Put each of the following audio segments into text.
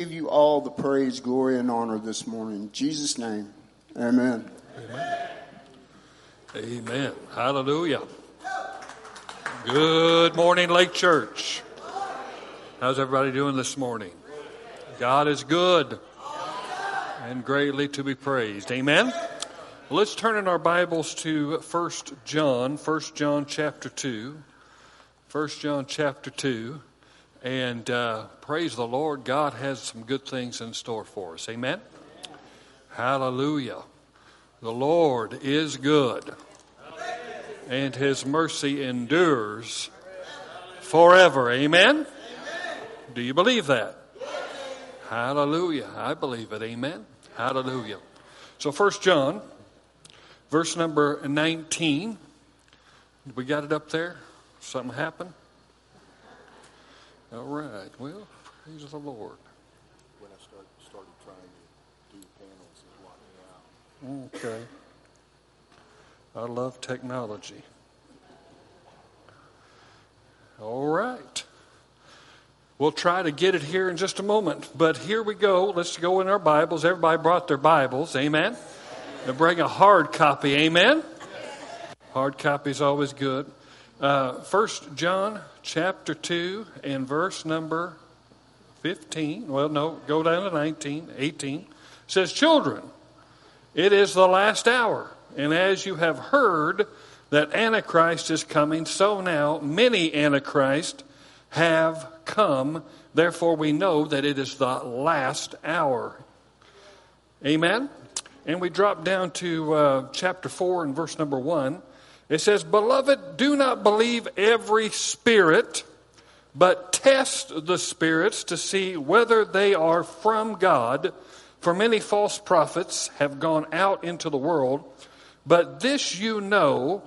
give you all the praise, glory, and honor this morning. In Jesus' name, amen. Amen. Amen. Hallelujah. Good morning, Lake Church. How's everybody doing this morning? God is good and greatly to be praised. Amen. Let's turn in our Bibles to 1 John, 1 John chapter 2. 1 John chapter 2. And uh, praise the Lord, God has some good things in store for us. Amen? Hallelujah. The Lord is good, and his mercy endures forever. Amen? Do you believe that? Hallelujah. I believe it. Amen. Hallelujah. So, First John, verse number 19. We got it up there? Something happened? All right. Well, praise the Lord. When I start, started trying to do panels, it locked me out. Okay. I love technology. All right. We'll try to get it here in just a moment. But here we go. Let's go in our Bibles. Everybody brought their Bibles. Amen. And bring a hard copy. Amen. Hard copy is always good. Uh, First John chapter 2 and verse number 15. Well, no, go down to 19, 18. says, Children, it is the last hour. And as you have heard that Antichrist is coming, so now many Antichrists have come. Therefore, we know that it is the last hour. Amen? And we drop down to uh, chapter 4 and verse number 1. It says, Beloved, do not believe every spirit, but test the spirits to see whether they are from God. For many false prophets have gone out into the world. But this you know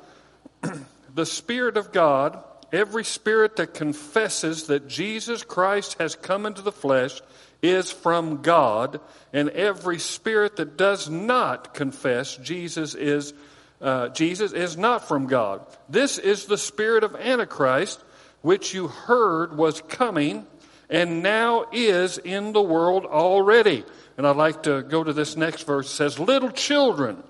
the Spirit of God, every spirit that confesses that Jesus Christ has come into the flesh, is from God, and every spirit that does not confess Jesus is uh, Jesus is not from God. This is the spirit of Antichrist, which you heard was coming and now is in the world already. And I'd like to go to this next verse. It says, Little children,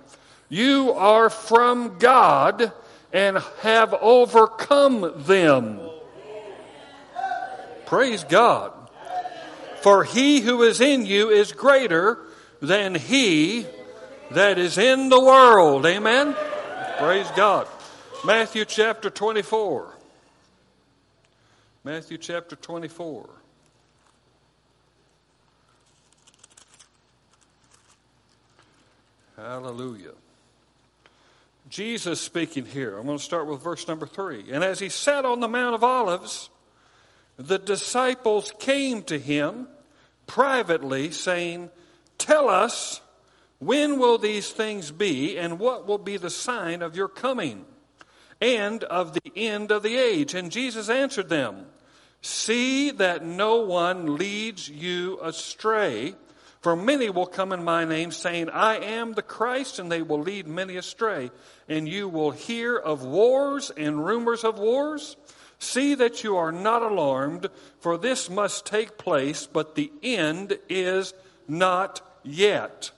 you are from God and have overcome them. Praise God. For he who is in you is greater than he that is in the world. Amen? Praise God. Matthew chapter 24. Matthew chapter 24. Hallelujah. Jesus speaking here. I'm going to start with verse number 3. And as he sat on the Mount of Olives, the disciples came to him privately, saying, Tell us, when will these things be, and what will be the sign of your coming and of the end of the age? And Jesus answered them, See that no one leads you astray. For many will come in my name, saying, I am the Christ, and they will lead many astray. And you will hear of wars and rumors of wars. See that you are not alarmed, for this must take place, but the end is not yet.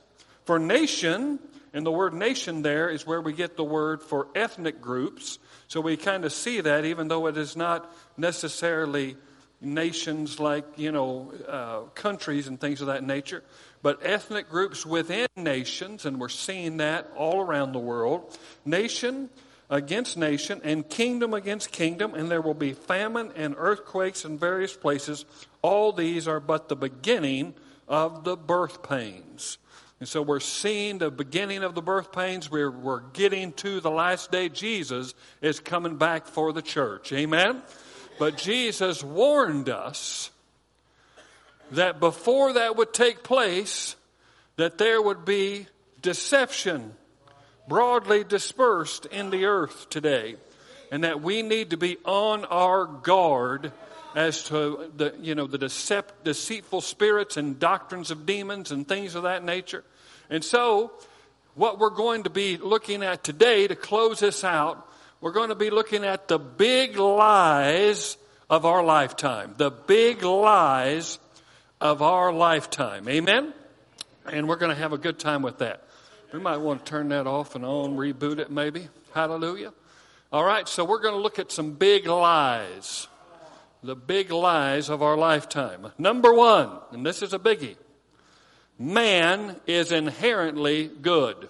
For nation, and the word nation there is where we get the word for ethnic groups. So we kind of see that, even though it is not necessarily nations like, you know, uh, countries and things of that nature, but ethnic groups within nations, and we're seeing that all around the world. Nation against nation and kingdom against kingdom, and there will be famine and earthquakes in various places. All these are but the beginning of the birth pains. And so we're seeing the beginning of the birth pains. We're, we're getting to the last day. Jesus is coming back for the church. Amen? But Jesus warned us that before that would take place, that there would be deception broadly dispersed in the earth today. And that we need to be on our guard as to the you know the decept, deceitful spirits and doctrines of demons and things of that nature. And so, what we're going to be looking at today to close this out, we're going to be looking at the big lies of our lifetime, the big lies of our lifetime. Amen? And we're going to have a good time with that. We might want to turn that off and on, reboot it maybe. Hallelujah. All right, so we're going to look at some big lies. The big lies of our lifetime. Number one, and this is a biggie man is inherently good.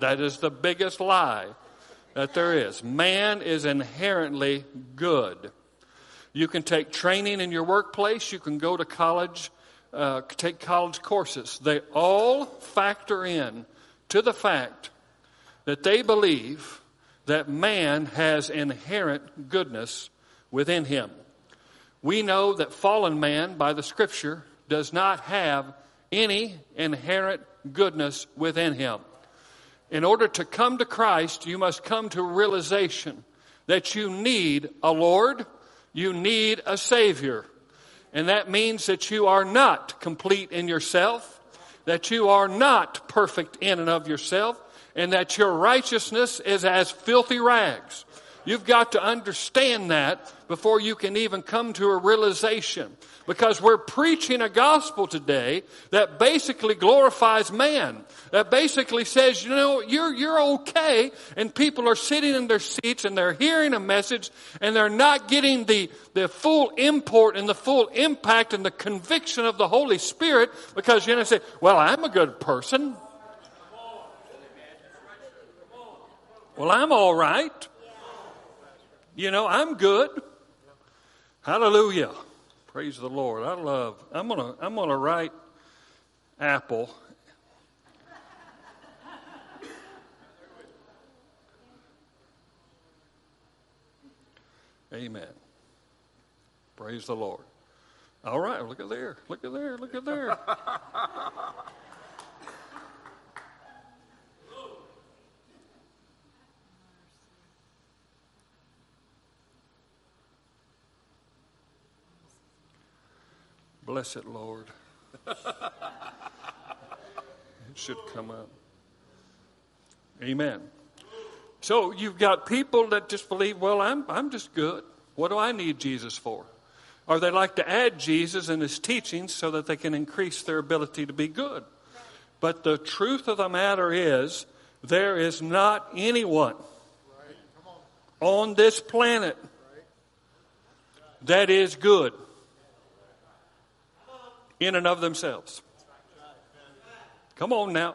That is the biggest lie that there is. Man is inherently good. You can take training in your workplace, you can go to college, uh, take college courses. They all factor in to the fact that they believe that man has inherent goodness within him. We know that fallen man, by the scripture, does not have any inherent goodness within him. In order to come to Christ, you must come to realization that you need a Lord, you need a Savior. And that means that you are not complete in yourself, that you are not perfect in and of yourself, and that your righteousness is as filthy rags. You've got to understand that before you can even come to a realization. Because we're preaching a gospel today that basically glorifies man. That basically says, you know, you're, you're okay. And people are sitting in their seats and they're hearing a message and they're not getting the, the full import and the full impact and the conviction of the Holy Spirit because you know, say, well, I'm a good person. Well, I'm all right. You know, I'm good. Hallelujah. Praise the Lord. I love. I'm going to I'm going to write apple Amen. Praise the Lord. All right, look at there. Look at there. Look at there. Bless it, Lord. it should come up. Amen. So you've got people that just believe, well, I'm, I'm just good. What do I need Jesus for? Or they like to add Jesus and his teachings so that they can increase their ability to be good. But the truth of the matter is, there is not anyone on this planet that is good in and of themselves. Come on now.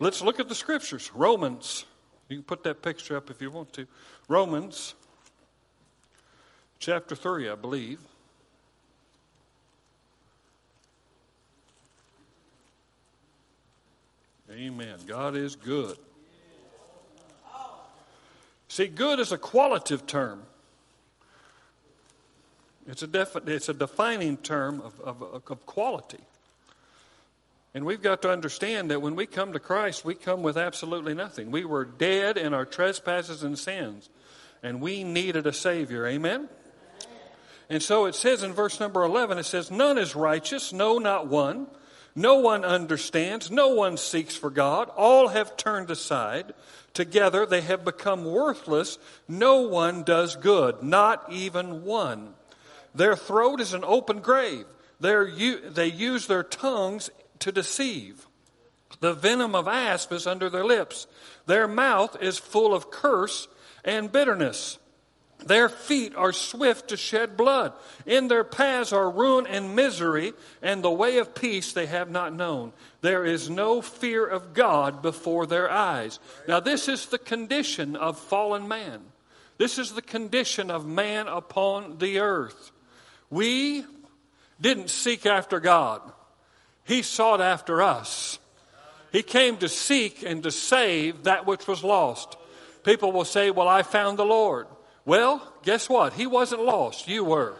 Let's look at the scriptures. Romans. You can put that picture up if you want to. Romans chapter 3, I believe. Amen. God is good. See, good is a qualitative term. It's a, defi- it's a defining term of, of, of quality. And we've got to understand that when we come to Christ, we come with absolutely nothing. We were dead in our trespasses and sins, and we needed a Savior. Amen? And so it says in verse number 11, it says, None is righteous, no, not one. No one understands, no one seeks for God. All have turned aside. Together they have become worthless. No one does good, not even one. Their throat is an open grave. They use their tongues to deceive. The venom of asp is under their lips. Their mouth is full of curse and bitterness. Their feet are swift to shed blood. In their paths are ruin and misery, and the way of peace they have not known. There is no fear of God before their eyes. Now, this is the condition of fallen man. This is the condition of man upon the earth. We didn't seek after God, He sought after us. He came to seek and to save that which was lost. People will say, Well, I found the Lord. Well, guess what? He wasn't lost, you were.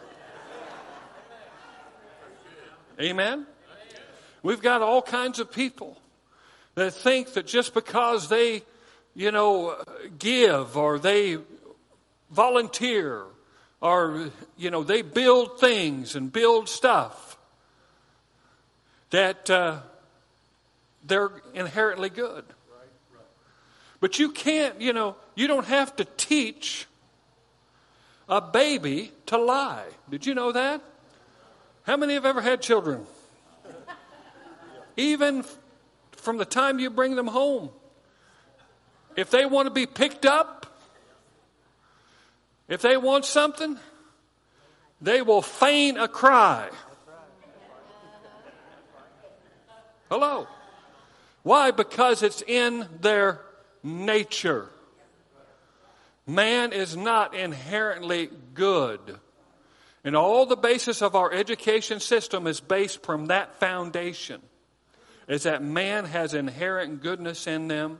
Amen? We've got all kinds of people that think that just because they, you know, give or they volunteer or, you know, they build things and build stuff that uh, they're inherently good. But you can't, you know, you don't have to teach a baby to lie. Did you know that? How many have ever had children? Even from the time you bring them home. If they want to be picked up, if they want something, they will feign a cry. Hello. Why? Because it's in their nature. Man is not inherently good. And all the basis of our education system is based from that foundation. Is that man has inherent goodness in them.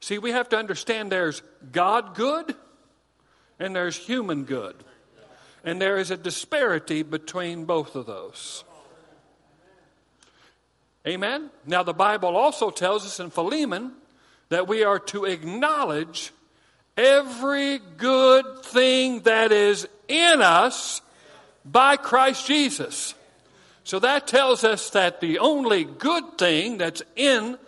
See, we have to understand there's God good and there's human good. And there is a disparity between both of those. Amen? Now, the Bible also tells us in Philemon that we are to acknowledge every good thing that is in us by Christ Jesus. So that tells us that the only good thing that's in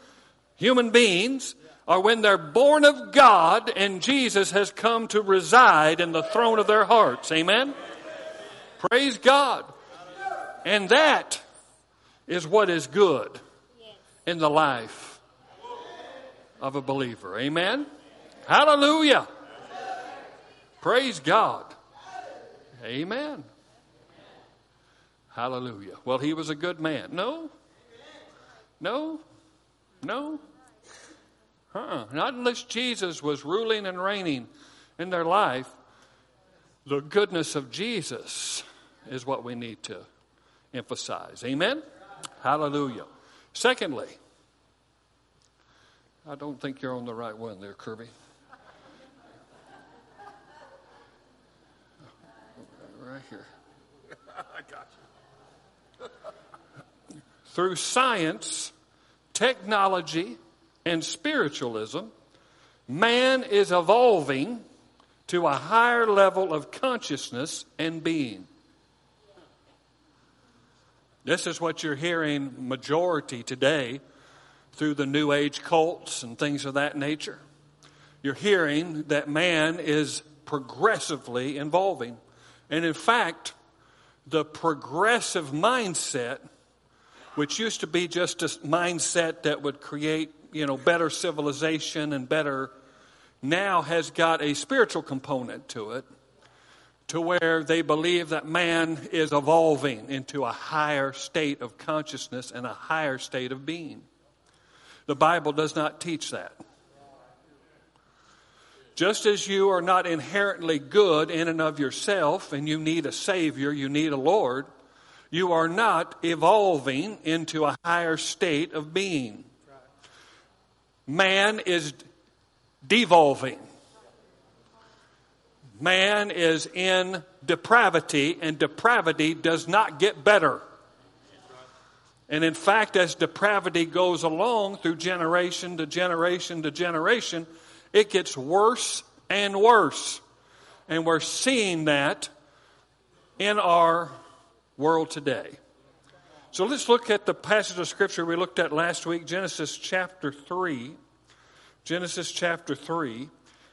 human beings are when they're born of God and Jesus has come to reside in the throne of their hearts. Amen? Praise God. And that is what is good in the life of a believer. Amen? Hallelujah. Praise God. Amen. Hallelujah. Well, he was a good man. No. No. No. Uh-uh. Not unless Jesus was ruling and reigning in their life. The goodness of Jesus is what we need to emphasize. Amen? Hallelujah. Secondly, I don't think you're on the right one there, Kirby. Right here. I got you. Through science, technology, and spiritualism, man is evolving to a higher level of consciousness and being. This is what you're hearing majority today through the New Age cults and things of that nature. You're hearing that man is progressively evolving. And in fact, the progressive mindset, which used to be just a mindset that would create, you know, better civilization and better, now has got a spiritual component to it to where they believe that man is evolving into a higher state of consciousness and a higher state of being. The Bible does not teach that. Just as you are not inherently good in and of yourself and you need a Savior, you need a Lord, you are not evolving into a higher state of being. Man is devolving. Man is in depravity, and depravity does not get better. And in fact, as depravity goes along through generation to generation to generation, it gets worse and worse. And we're seeing that in our world today. So let's look at the passage of Scripture we looked at last week, Genesis chapter 3. Genesis chapter 3.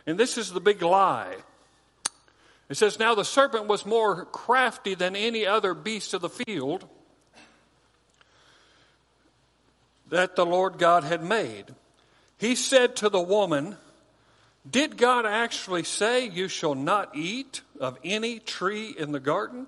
And this is the big lie it says, Now the serpent was more crafty than any other beast of the field that the Lord God had made. He said to the woman, Did God actually say, You shall not eat of any tree in the garden?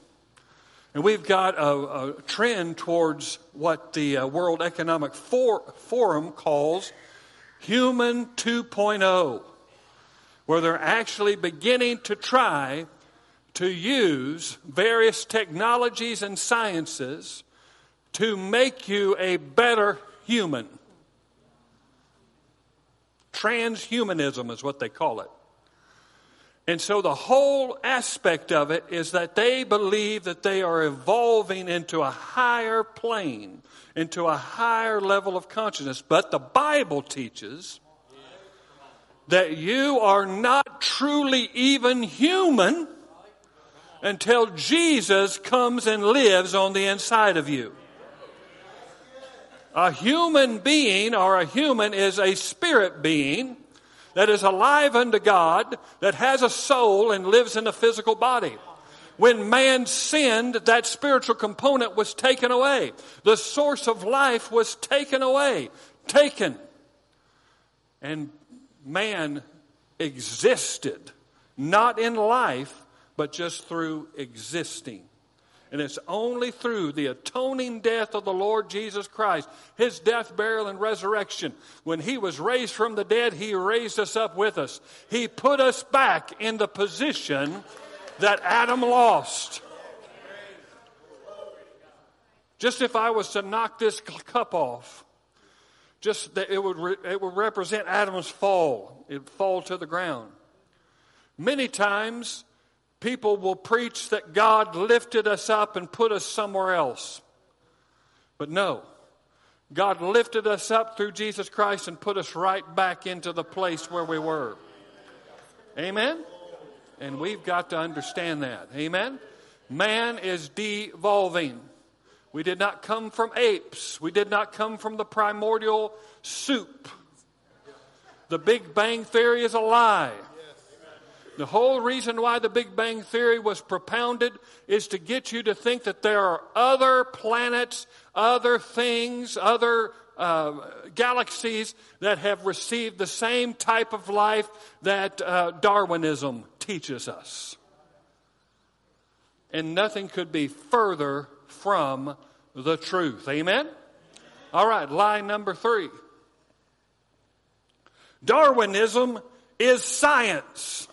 And we've got a, a trend towards what the uh, World Economic For- Forum calls Human 2.0, where they're actually beginning to try to use various technologies and sciences to make you a better human. Transhumanism is what they call it. And so the whole aspect of it is that they believe that they are evolving into a higher plane, into a higher level of consciousness. But the Bible teaches that you are not truly even human until Jesus comes and lives on the inside of you. A human being or a human is a spirit being that is alive unto God, that has a soul and lives in a physical body. When man sinned, that spiritual component was taken away. The source of life was taken away. Taken. And man existed, not in life, but just through existing. And it's only through the atoning death of the Lord Jesus Christ, his death, burial, and resurrection. When he was raised from the dead, he raised us up with us. He put us back in the position that Adam lost. Just if I was to knock this cup off, just that it would, re- it would represent Adam's fall. It fall to the ground. Many times, people will preach that God lifted us up and put us somewhere else. But no, God lifted us up through Jesus Christ and put us right back into the place where we were. Amen? And we've got to understand that. Amen? Man is devolving. We did not come from apes. We did not come from the primordial soup. The Big Bang Theory is a lie. The whole reason why the Big Bang Theory was propounded is to get you to think that there are other planets, other things, other uh, galaxies that have received the same type of life that uh, Darwinism teaches us. And nothing could be further from the truth. Amen? All right, lie number three Darwinism is science.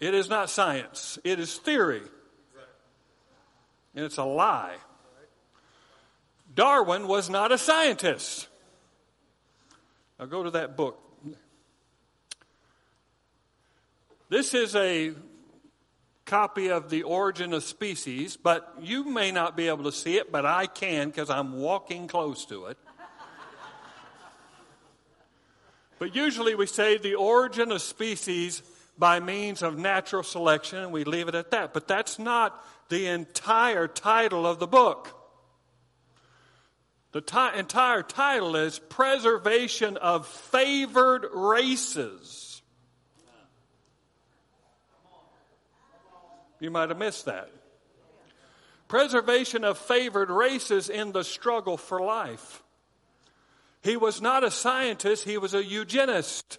It is not science, it is theory. And it's a lie. Darwin was not a scientist. Now go to that book. This is a copy of The Origin of Species, but you may not be able to see it, but I can because I'm walking close to it. but usually we say The Origin of Species by means of natural selection, and we leave it at that. But that's not the entire title of the book. The t- entire title is Preservation of Favored Races. You might have missed that. Preservation of favored races in the struggle for life. He was not a scientist, he was a eugenist.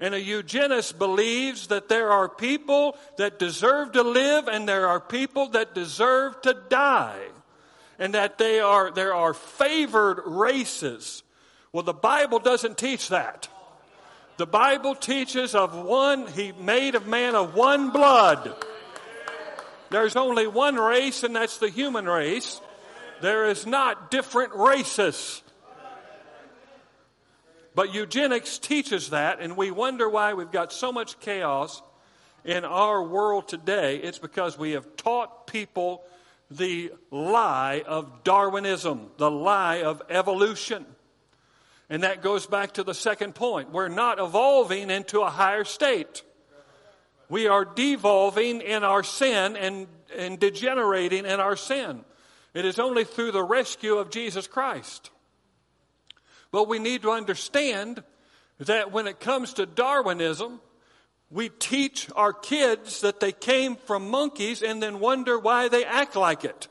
And a eugenist believes that there are people that deserve to live and there are people that deserve to die. And that they are, there are favored races. Well, the Bible doesn't teach that. The Bible teaches of one, he made of man of one blood. There's only one race, and that's the human race. There is not different races. But eugenics teaches that, and we wonder why we've got so much chaos in our world today. It's because we have taught people the lie of Darwinism, the lie of evolution. And that goes back to the second point. We're not evolving into a higher state. We are devolving in our sin and, and degenerating in our sin. It is only through the rescue of Jesus Christ. But we need to understand that when it comes to Darwinism, we teach our kids that they came from monkeys and then wonder why they act like it.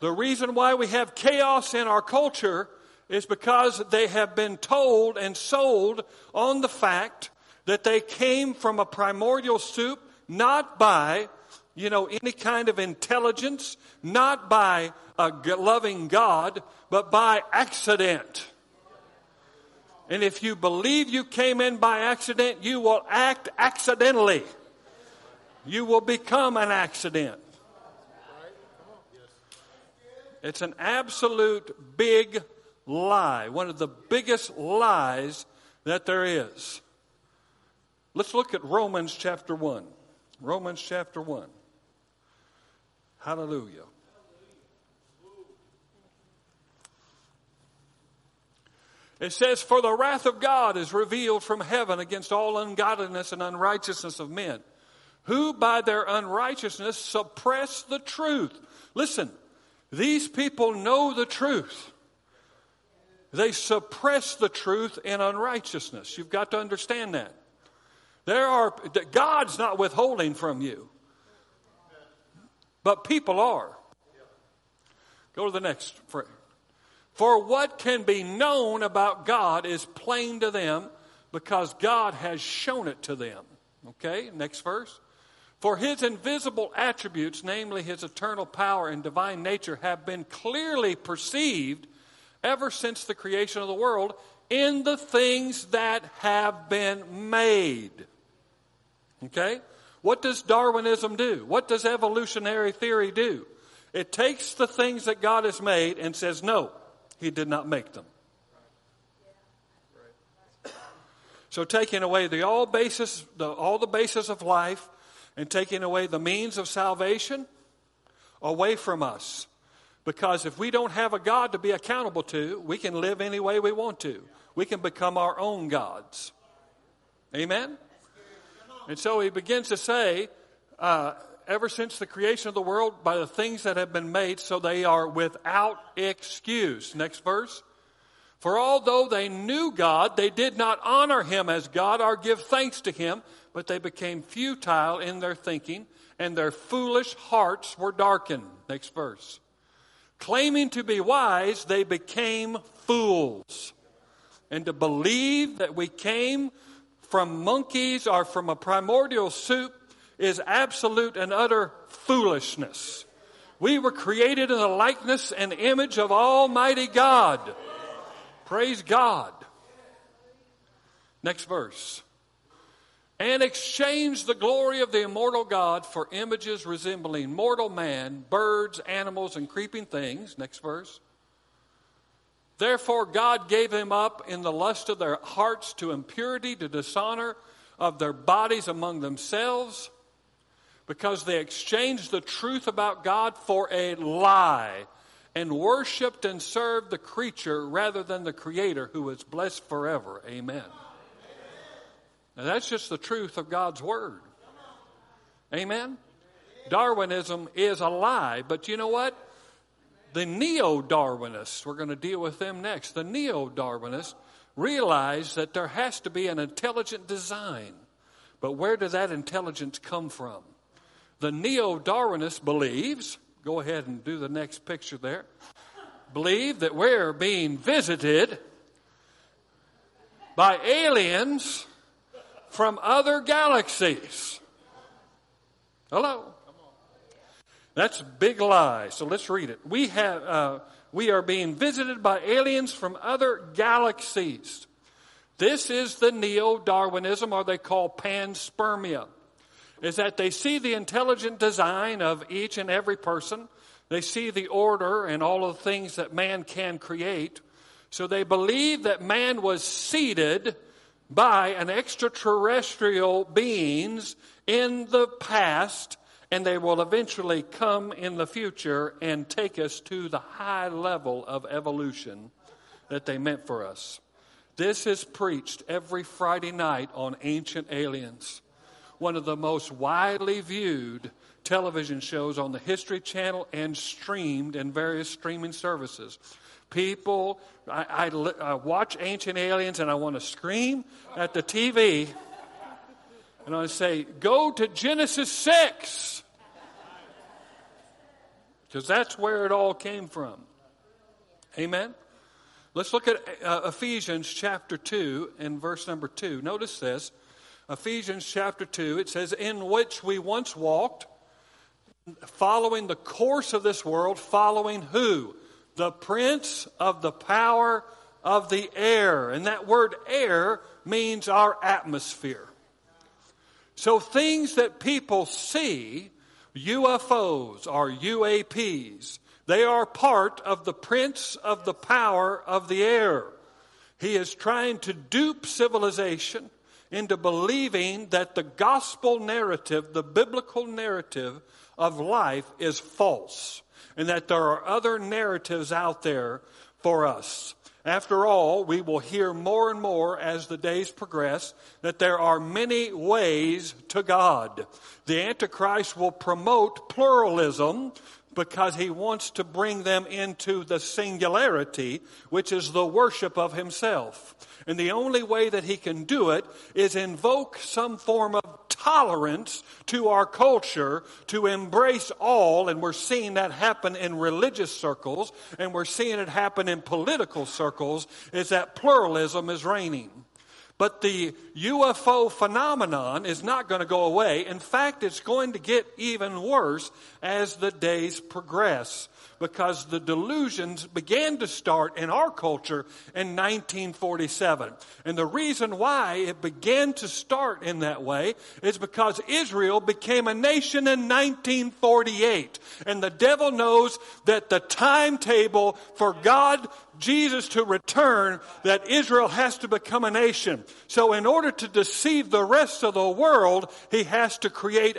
the reason why we have chaos in our culture is because they have been told and sold on the fact that they came from a primordial soup not by, you know, any kind of intelligence, not by a loving God, but by accident. And if you believe you came in by accident, you will act accidentally. You will become an accident. It's an absolute big lie, one of the biggest lies that there is. Let's look at Romans chapter 1. Romans chapter 1. Hallelujah. It says, For the wrath of God is revealed from heaven against all ungodliness and unrighteousness of men, who by their unrighteousness suppress the truth. Listen, these people know the truth. They suppress the truth in unrighteousness. You've got to understand that. There are, God's not withholding from you, but people are. Go to the next phrase. For what can be known about God is plain to them because God has shown it to them. Okay, next verse. For his invisible attributes, namely his eternal power and divine nature, have been clearly perceived ever since the creation of the world in the things that have been made. Okay? What does Darwinism do? What does evolutionary theory do? It takes the things that God has made and says, no, he did not make them. So taking away the all basis, the, all the basis of life, and taking away the means of salvation away from us. Because if we don't have a God to be accountable to, we can live any way we want to. We can become our own gods. Amen? And so he begins to say, uh, ever since the creation of the world by the things that have been made, so they are without excuse. Next verse. For although they knew God, they did not honor him as God or give thanks to him, but they became futile in their thinking, and their foolish hearts were darkened. Next verse. Claiming to be wise, they became fools. And to believe that we came from monkeys or from a primordial soup is absolute and utter foolishness. We were created in the likeness and image of Almighty God. Praise God. Next verse. And exchanged the glory of the immortal God for images resembling mortal man, birds, animals, and creeping things. Next verse. Therefore, God gave them up in the lust of their hearts to impurity, to dishonor of their bodies among themselves because they exchanged the truth about God for a lie and worshiped and served the creature rather than the creator who is blessed forever. Amen. Now that's just the truth of God's word. Amen. Darwinism is a lie, but you know what? The neo Darwinists, we're going to deal with them next. The neo Darwinists realize that there has to be an intelligent design. But where does that intelligence come from? The neo Darwinist believes, go ahead and do the next picture there, believe that we're being visited by aliens from other galaxies. Hello. That's a big lie. So let's read it. We have uh, we are being visited by aliens from other galaxies. This is the neo Darwinism, or they call panspermia is that they see the intelligent design of each and every person. They see the order and all of the things that man can create. So they believe that man was seeded by an extraterrestrial beings in the past and they will eventually come in the future and take us to the high level of evolution that they meant for us. This is preached every Friday night on Ancient Aliens one of the most widely viewed television shows on the History Channel and streamed in various streaming services. People, I, I, I watch Ancient Aliens and I want to scream at the TV and I say, Go to Genesis 6. Because that's where it all came from. Amen? Let's look at uh, Ephesians chapter 2 and verse number 2. Notice this. Ephesians chapter 2, it says, In which we once walked, following the course of this world, following who? The prince of the power of the air. And that word air means our atmosphere. So things that people see, UFOs or UAPs, They are part of the prince of the power of the air. He is trying to dupe civilization into believing that the gospel narrative, the biblical narrative of life is false and that there are other narratives out there for us. After all, we will hear more and more as the days progress that there are many ways to God. The Antichrist will promote pluralism because he wants to bring them into the singularity, which is the worship of himself. And the only way that he can do it is invoke some form of tolerance to our culture to embrace all. And we're seeing that happen in religious circles and we're seeing it happen in political circles is that pluralism is reigning. But the UFO phenomenon is not going to go away. In fact, it's going to get even worse as the days progress because the delusions began to start in our culture in 1947. And the reason why it began to start in that way is because Israel became a nation in 1948. And the devil knows that the timetable for God, Jesus to return, that Israel has to become a nation. So in order to deceive the rest of the world, he has to create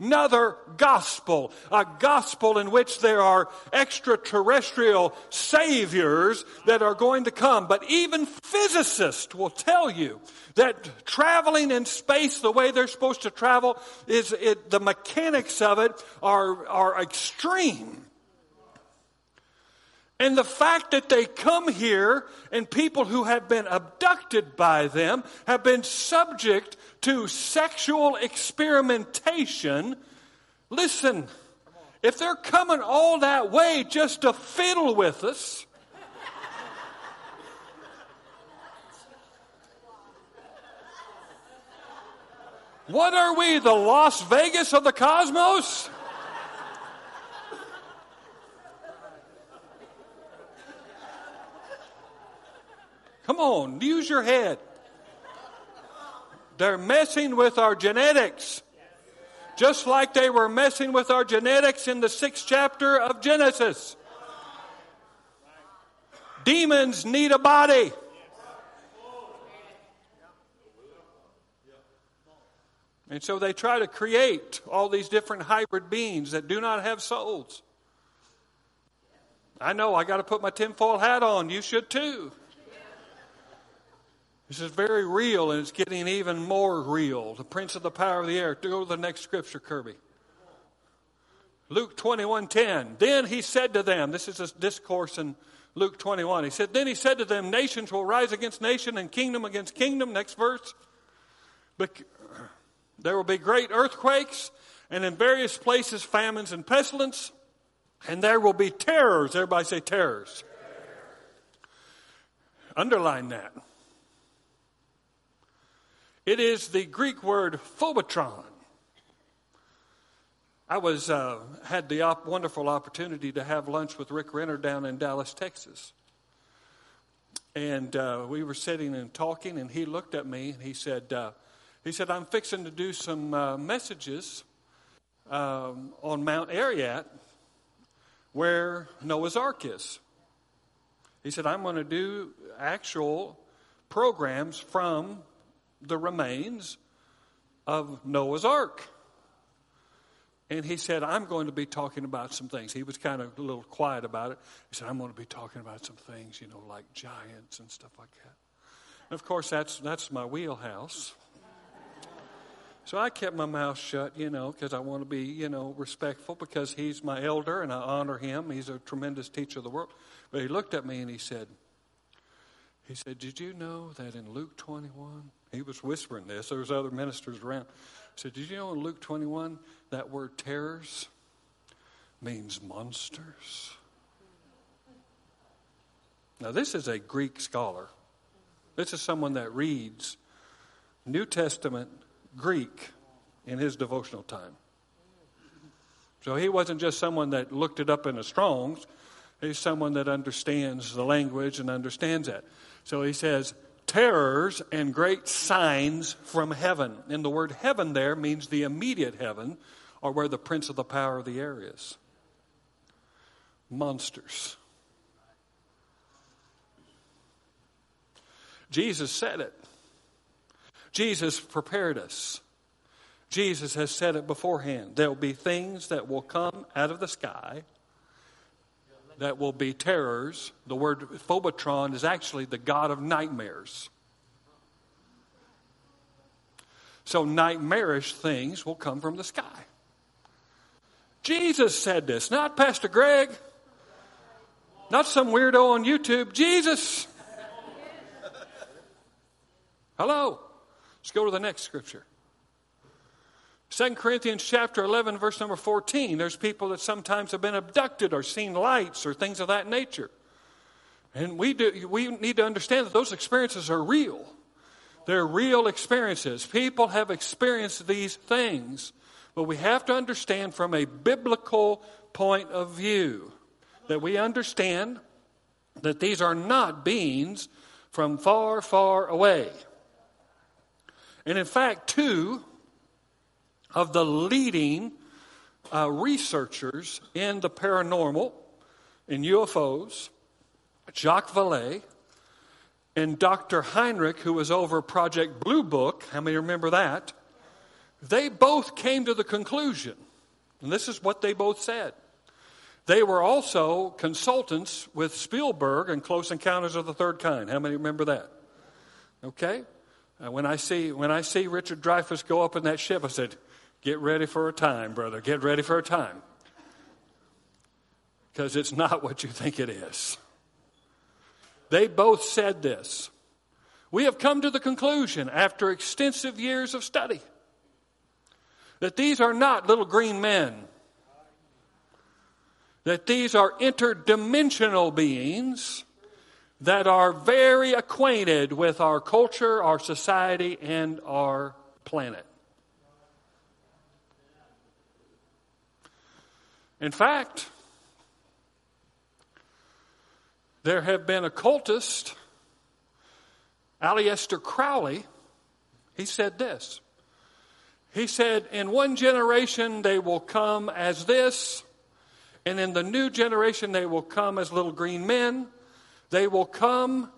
another gospel, a gospel in which there are extraterrestrial saviors that are going to come. But even physicists will tell you that traveling in space the way they're supposed to travel is it, the mechanics of it are, are extreme. And the fact that they come here and people who have been abducted by them have been subject to sexual experimentation. Listen, if they're coming all that way just to fiddle with us, what are we, the Las Vegas of the cosmos? Come on, use your head. They're messing with our genetics. Just like they were messing with our genetics in the sixth chapter of Genesis. Demons need a body. And so they try to create all these different hybrid beings that do not have souls. I know I got to put my tinfoil hat on. You should too. This is very real and it's getting even more real. The prince of the power of the air. Go to the next scripture, Kirby. Luke 21:10. Then he said to them, this is a discourse in Luke 21. He said, Then he said to them, Nations will rise against nation and kingdom against kingdom. Next verse. But there will be great earthquakes, and in various places famines and pestilence, and there will be terrors. Everybody say terrors. Underline that. It is the Greek word phobetron. I was uh, had the op- wonderful opportunity to have lunch with Rick Renner down in Dallas, Texas, and uh, we were sitting and talking, and he looked at me and he said, uh, "He said I'm fixing to do some uh, messages um, on Mount Ararat, where Noah's Ark is." He said, "I'm going to do actual programs from the remains of Noah's Ark. And he said, I'm going to be talking about some things. He was kind of a little quiet about it. He said, I'm going to be talking about some things, you know, like giants and stuff like that. And of course, that's, that's my wheelhouse. So I kept my mouth shut, you know, because I want to be, you know, respectful because he's my elder and I honor him. He's a tremendous teacher of the world. But he looked at me and he said, he said, Did you know that in Luke 21, he was whispering this. There was other ministers around. He said, Did you know in Luke 21 that word terrors means monsters? Now, this is a Greek scholar. This is someone that reads New Testament Greek in his devotional time. So he wasn't just someone that looked it up in the Strongs. He's someone that understands the language and understands that. So he says, terrors and great signs from heaven. And the word heaven there means the immediate heaven, or where the prince of the power of the air is. monsters. Jesus said it. Jesus prepared us. Jesus has said it beforehand. There will be things that will come out of the sky that will be terrors. The word phobetron is actually the god of nightmares. So, nightmarish things will come from the sky. Jesus said this, not Pastor Greg, not some weirdo on YouTube. Jesus. Hello. Let's go to the next scripture. 2 Corinthians chapter 11, verse number 14. There's people that sometimes have been abducted or seen lights or things of that nature. And we, do, we need to understand that those experiences are real. They're real experiences. People have experienced these things. But we have to understand from a biblical point of view that we understand that these are not beings from far, far away. And in fact, two of the leading uh, researchers in the paranormal, in UFOs, Jacques Vallée, and Dr. Hynek, who was over Project Blue Book, how many remember that? They both came to the conclusion, and this is what they both said. They were also consultants with Spielberg and Close Encounters of the Third Kind. How many remember that? Okay? Uh, when I see when I see Richard Dreyfuss go up in that ship, I said, "Get ready for a time, brother. Get ready for a time." Because it's not what you think it is. They both said this. We have come to the conclusion after extensive years of study that these are not little green men, that these are interdimensional beings that are very acquainted with our culture, our society, and our planet. In fact, there have been occultists, Aleister Crowley, he said this he said, In one generation they will come as this, and in the new generation they will come as little green men. They will come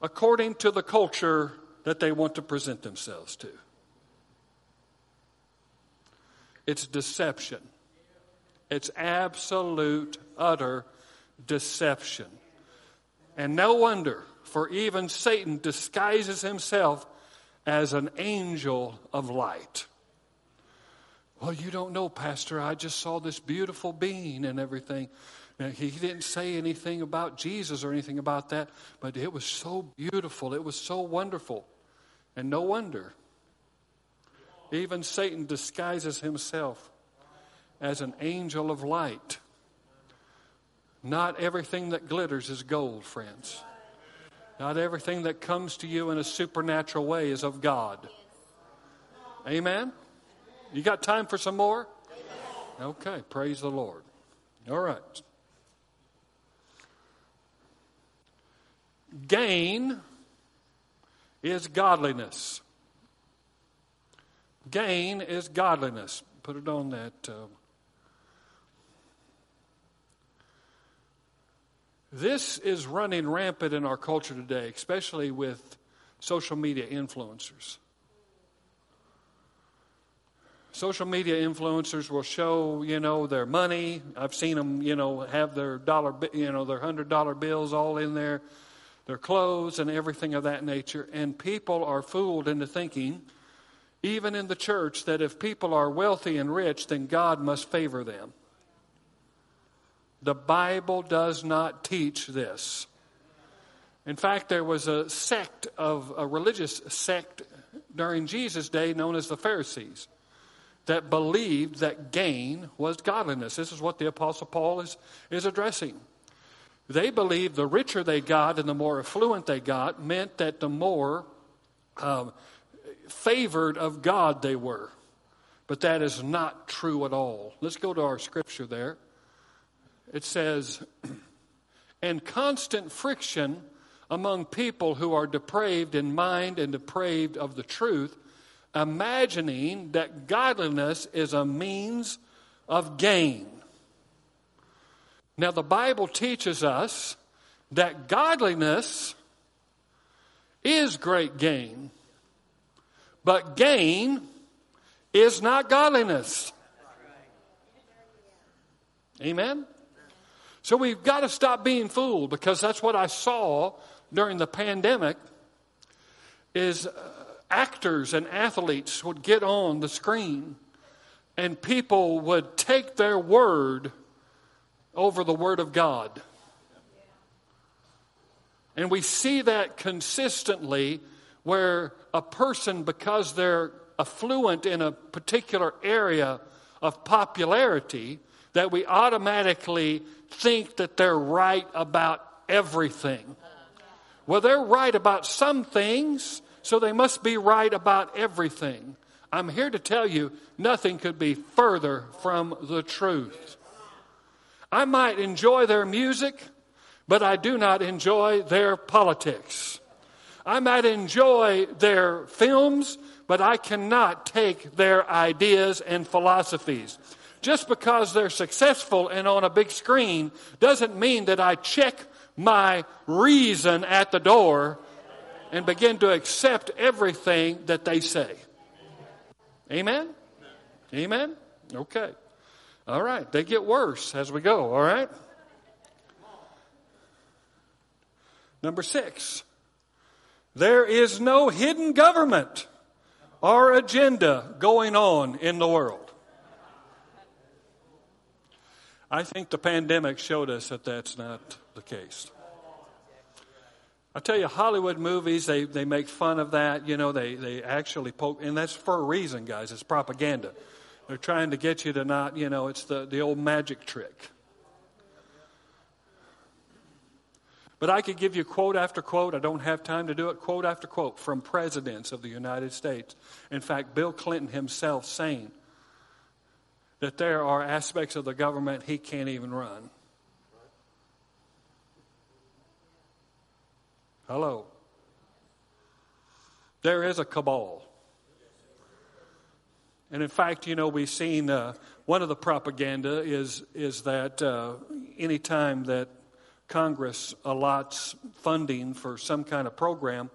according to the culture that they want to present themselves to. It's deception. It's absolute, utter deception. And no wonder, for even Satan disguises himself as an angel of light. Well, you don't know, Pastor. I just saw this beautiful being and everything. Now, he didn't say anything about Jesus or anything about that, but it was so beautiful. It was so wonderful. And no wonder. Even Satan disguises himself as an angel of light. Not everything that glitters is gold, friends. Not everything that comes to you in a supernatural way is of God. Amen? You got time for some more? Okay, praise the Lord. All right. Gain is godliness. Gain is godliness. Put it on that. Uh, this is running rampant in our culture today, especially with social media influencers. Social media influencers will show, you know, their money. I've seen them, you know, have their dollar, you know, their hundred dollar bills all in there, their clothes and everything of that nature. And people are fooled into thinking, even in the church, that if people are wealthy and rich, then God must favor them. The Bible does not teach this. In fact, there was a sect of a religious sect during Jesus' day known as the Pharisees that believed that gain was godliness. This is what the Apostle Paul is, is addressing. They believed the richer they got and the more affluent they got meant that the more um, favored of God they were. But that is not true at all. Let's go to our scripture there. It says, and constant friction among people who are depraved in mind and depraved of the truth imagining that godliness is a means of gain. Now, the Bible teaches us that godliness is great gain, but gain is not godliness. Amen? So we've got to stop being fooled because that's what I saw during the pandemic is uh, actors and athletes would get on the screen and people would take their word over the word of God. And we see that consistently where a person, because they're affluent in a particular area of popularity, that we automatically think that they're right about everything. Well, they're right about some things, so they must be right about everything. I'm here to tell you nothing could be further from the truth. I might enjoy their music, but I do not enjoy their politics. I might enjoy their films, but I cannot take their ideas and philosophies. Just because they're successful and on a big screen doesn't mean that I check my reason at the door and begin to accept everything that they say. Amen? Amen? Okay. All right. They get worse as we go, all right? Number six, there is no hidden government or agenda going on in the world. I think the pandemic showed us that that's not the case. I tell you, Hollywood movies, they, they make fun of that. You know, they, they actually poke, and that's for a reason, guys. It's propaganda. They're trying to get you to not, you know, it's the, the old magic trick. But I could give you quote after quote. I don't have time to do it. Quote after quote from presidents of the United States. In fact, Bill Clinton himself saying, that there are aspects of the government he can't even run. Hello. There is a cabal. And in fact, you know, we've seen uh, one of the propaganda is, is that uh, anytime that Congress allots funding for some kind of program,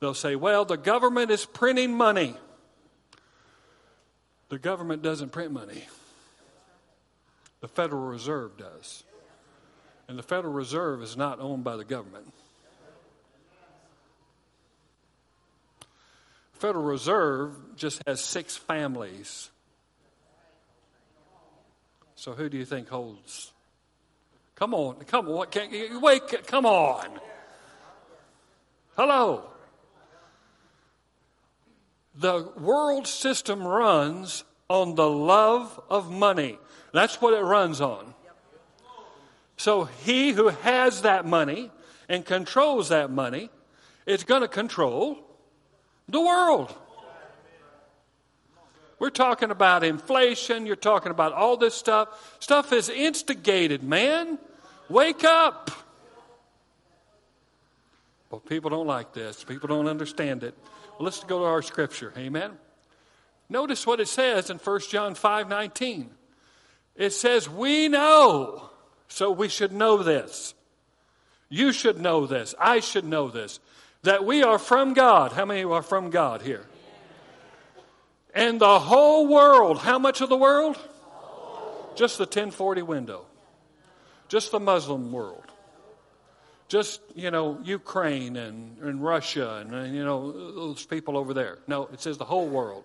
they'll say, well, the government is printing money. The government doesn't print money. The Federal Reserve does. And the Federal Reserve is not owned by the government. Federal Reserve just has six families. So who do you think holds? Come on, come on, can, wait, come on. Hello. The world system runs on the love of money. That's what it runs on. So he who has that money and controls that money is going to control the world. We're talking about inflation. You're talking about all this stuff. Stuff is instigated, man. Wake up. Well, people don't like this. People don't understand it. Well, let's go to our scripture. Amen. Notice what it says in 1 John 5 19. It says, We know. So we should know this. You should know this. I should know this. That we are from God. How many are from God here? And the whole world. How much of the world? Just the 1040 window. Just the Muslim world. Just, you know, Ukraine and, and Russia and, and, you know, those people over there. No, it says the whole world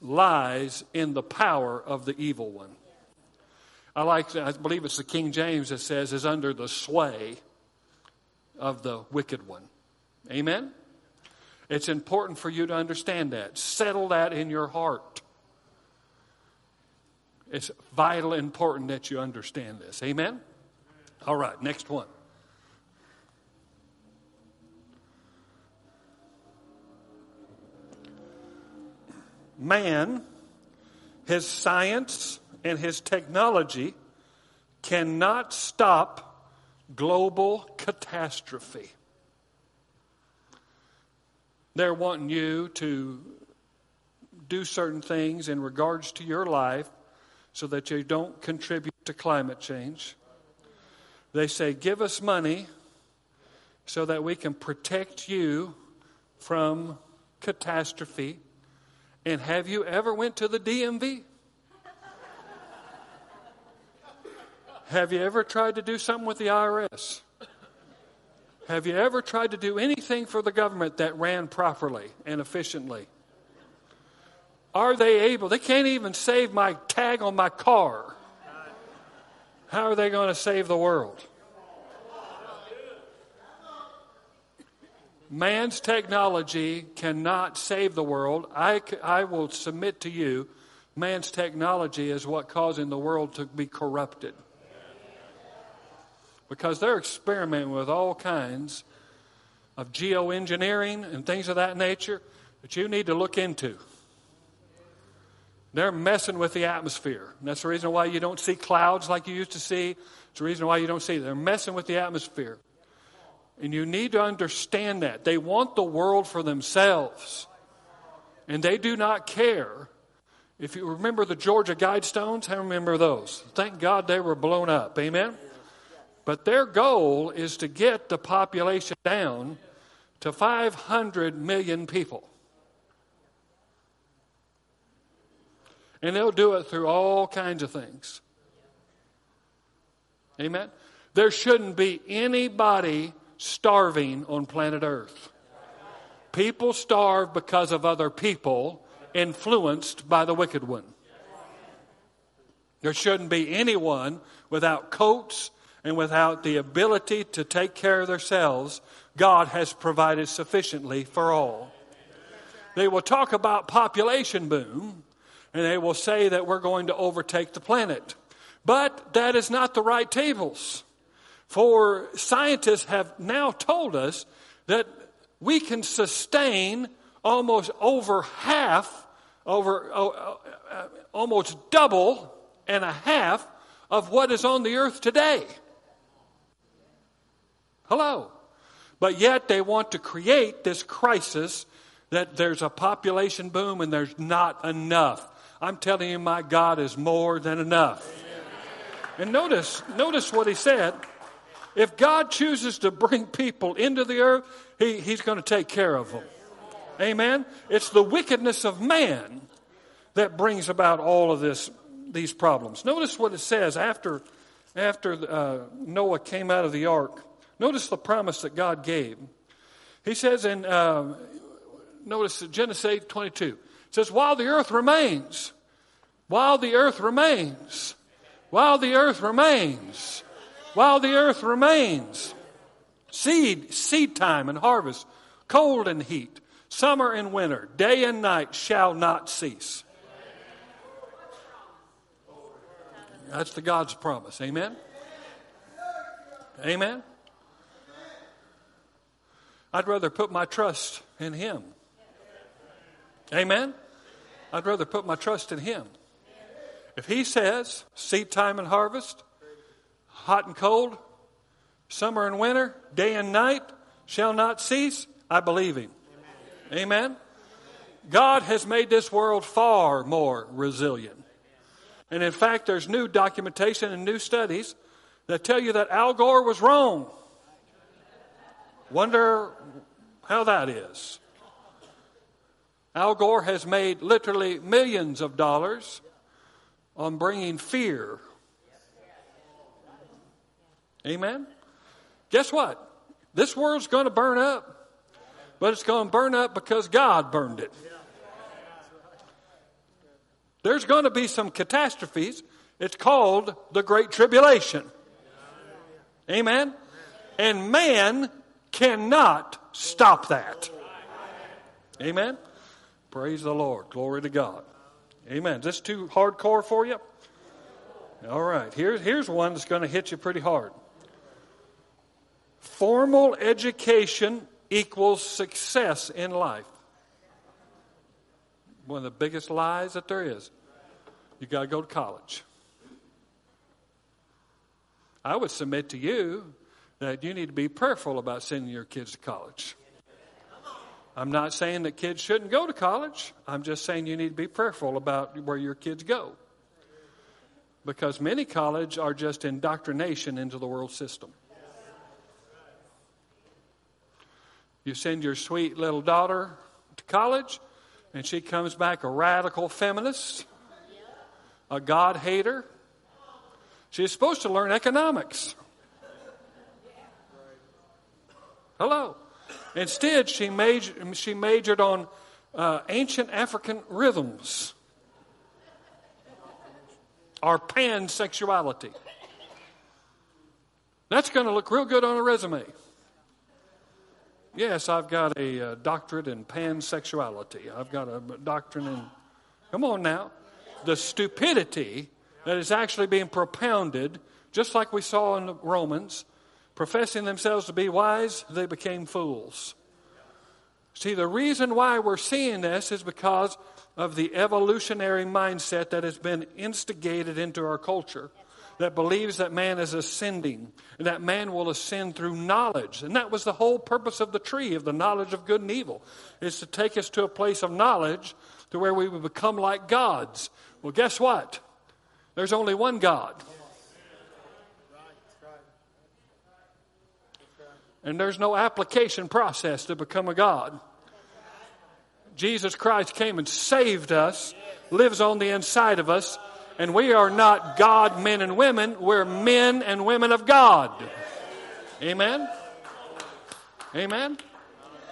lies in the power of the evil one. I like, I believe it's the King James that says, is under the sway of the wicked one. Amen? It's important for you to understand that. Settle that in your heart. It's vital important that you understand this. Amen? All right, next one. Man, his science, and his technology cannot stop global catastrophe. They're wanting you to do certain things in regards to your life so that you don't contribute to climate change. They say, Give us money so that we can protect you from catastrophe. And have you ever went to the DMV? have you ever tried to do something with the IRS? Have you ever tried to do anything for the government that ran properly and efficiently? Are they able? They can't even save my tag on my car. How are they going to save the world? Man's technology cannot save the world. I, I will submit to you, man's technology is what causing the world to be corrupted. Because they're experimenting with all kinds of geoengineering and things of that nature that you need to look into. They're messing with the atmosphere. And that's the reason why you don't see clouds like you used to see. It's the reason why you don't see. They're messing with the atmosphere. And you need to understand that. They want the world for themselves. And they do not care. If you remember the Georgia Guidestones, I remember those. Thank God they were blown up. Amen? But their goal is to get the population down to 500 million people. And they'll do it through all kinds of things. Amen? There shouldn't be anybody starving on planet Earth. People starve because of other people influenced by the wicked one. There shouldn't be anyone without coats and without the ability to take care of themselves. God has provided sufficiently for all. They will talk about population boom and they will say that we're going to overtake the planet. But that is not the right tables. For scientists have now told us that we can sustain almost over half, over uh, almost double and a half of what is on the earth today. Hello. But yet they want to create this crisis that there's a population boom and there's not enough. I'm telling you, my God is more than enough. And notice, notice what he said. If God chooses to bring people into the earth, he, He's going to take care of them. Amen. It's the wickedness of man that brings about all of this, these problems. Notice what it says after, after uh, Noah came out of the ark. Notice the promise that God gave. He says in, uh, notice Genesis 8 22, it says, While the earth remains, while the earth remains, while the earth remains, while the earth remains. Seed, seed time and harvest, cold and heat, summer and winter, day and night shall not cease. That's the God's promise. Amen? Amen? I'd rather put my trust in Him. Amen? I'd rather put my trust in Him. If He says seed time and harvest, hot and cold, summer and winter, day and night shall not cease, I believe him. Amen. Amen. God has made this world far more resilient. And in fact, there's new documentation and new studies that tell you that Al Gore was wrong. Wonder how that is. Al Gore has made literally millions of dollars on bringing fear Amen? Guess what? This world's going to burn up, but it's going to burn up because God burned it. There's going to be some catastrophes. It's called the Great Tribulation. Amen? And man cannot stop that. Amen? Praise the Lord. Glory to God. Amen. Is this too hardcore for you? All right. Here's, here's one that's going to hit you pretty hard. Formal education equals success in life. One of the biggest lies that there is. You got to go to college. I would submit to you that you need to be prayerful about sending your kids to college. I'm not saying that kids shouldn't go to college. I'm just saying you need to be prayerful about where your kids go. Because many colleges are just indoctrination into the world system. You send your sweet little daughter to college, and she comes back a radical feminist, a God hater. She's supposed to learn economics. Hello. Instead, she, major, she majored on uh, ancient African rhythms or pansexuality. That's going to look real good on a resume. Yes, I've got a, uh doctorate in pansexuality. I've got a doctrine in. Come on now. The stupidity that is actually being propounded, just like we saw in Romans, professing themselves to be wise, they became fools. See, the reason why we're seeing this is because of the evolutionary mindset that has been instigated into our culture that believes that man is ascending and that man will ascend through knowledge. And that was the whole purpose of the tree, of the knowledge of good and evil, is to take us to a place of knowledge to where we would become like gods. Well, guess what? There's only one God. And there's no application process to become a God. Jesus Christ came and saved us, lives on the inside of us, and we are not God men and women, we're men and women of God. Amen? Amen?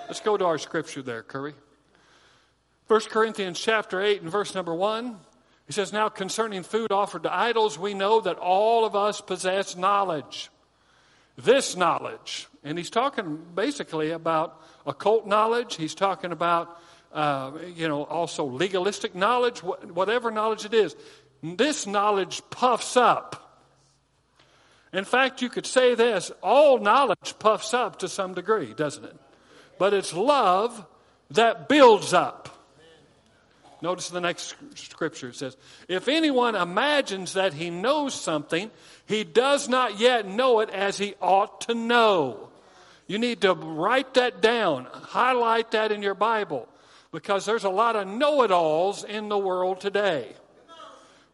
Let's go to our scripture there, Curry. 1 Corinthians chapter 8 and verse number 1. He says, Now concerning food offered to idols, we know that all of us possess knowledge. This knowledge. And he's talking basically about occult knowledge. He's talking about, uh, you know, also legalistic knowledge, whatever knowledge it is. This knowledge puffs up. In fact, you could say this all knowledge puffs up to some degree, doesn't it? But it's love that builds up. Notice the next scripture it says, If anyone imagines that he knows something, he does not yet know it as he ought to know. You need to write that down, highlight that in your Bible, because there's a lot of know it alls in the world today.